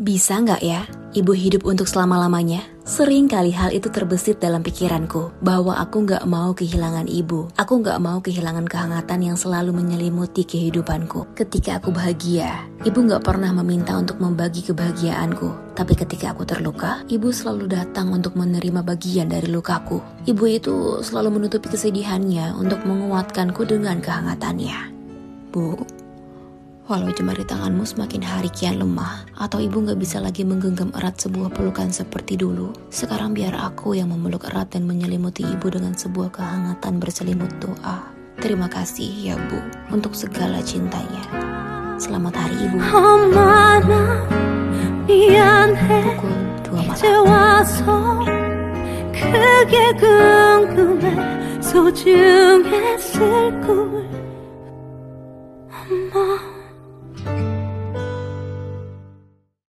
Bisa nggak ya, ibu hidup untuk selama-lamanya? Sering kali hal itu terbesit dalam pikiranku, bahwa aku nggak mau kehilangan ibu. Aku nggak mau kehilangan kehangatan yang selalu menyelimuti kehidupanku. Ketika aku bahagia, ibu nggak pernah meminta untuk membagi kebahagiaanku. Tapi ketika aku terluka, ibu selalu datang untuk menerima bagian dari lukaku. Ibu itu selalu menutupi kesedihannya untuk menguatkanku dengan kehangatannya. Bu, Walau jemari tanganmu semakin hari kian lemah, atau ibu gak bisa lagi menggenggam erat sebuah pelukan seperti dulu, sekarang biar aku yang memeluk erat dan menyelimuti ibu dengan sebuah kehangatan berselimut doa. Terima kasih ya bu, untuk segala cintanya. Selamat hari ibu. Pukul 2 malam. 그게 궁금해 소중했을 걸 엄마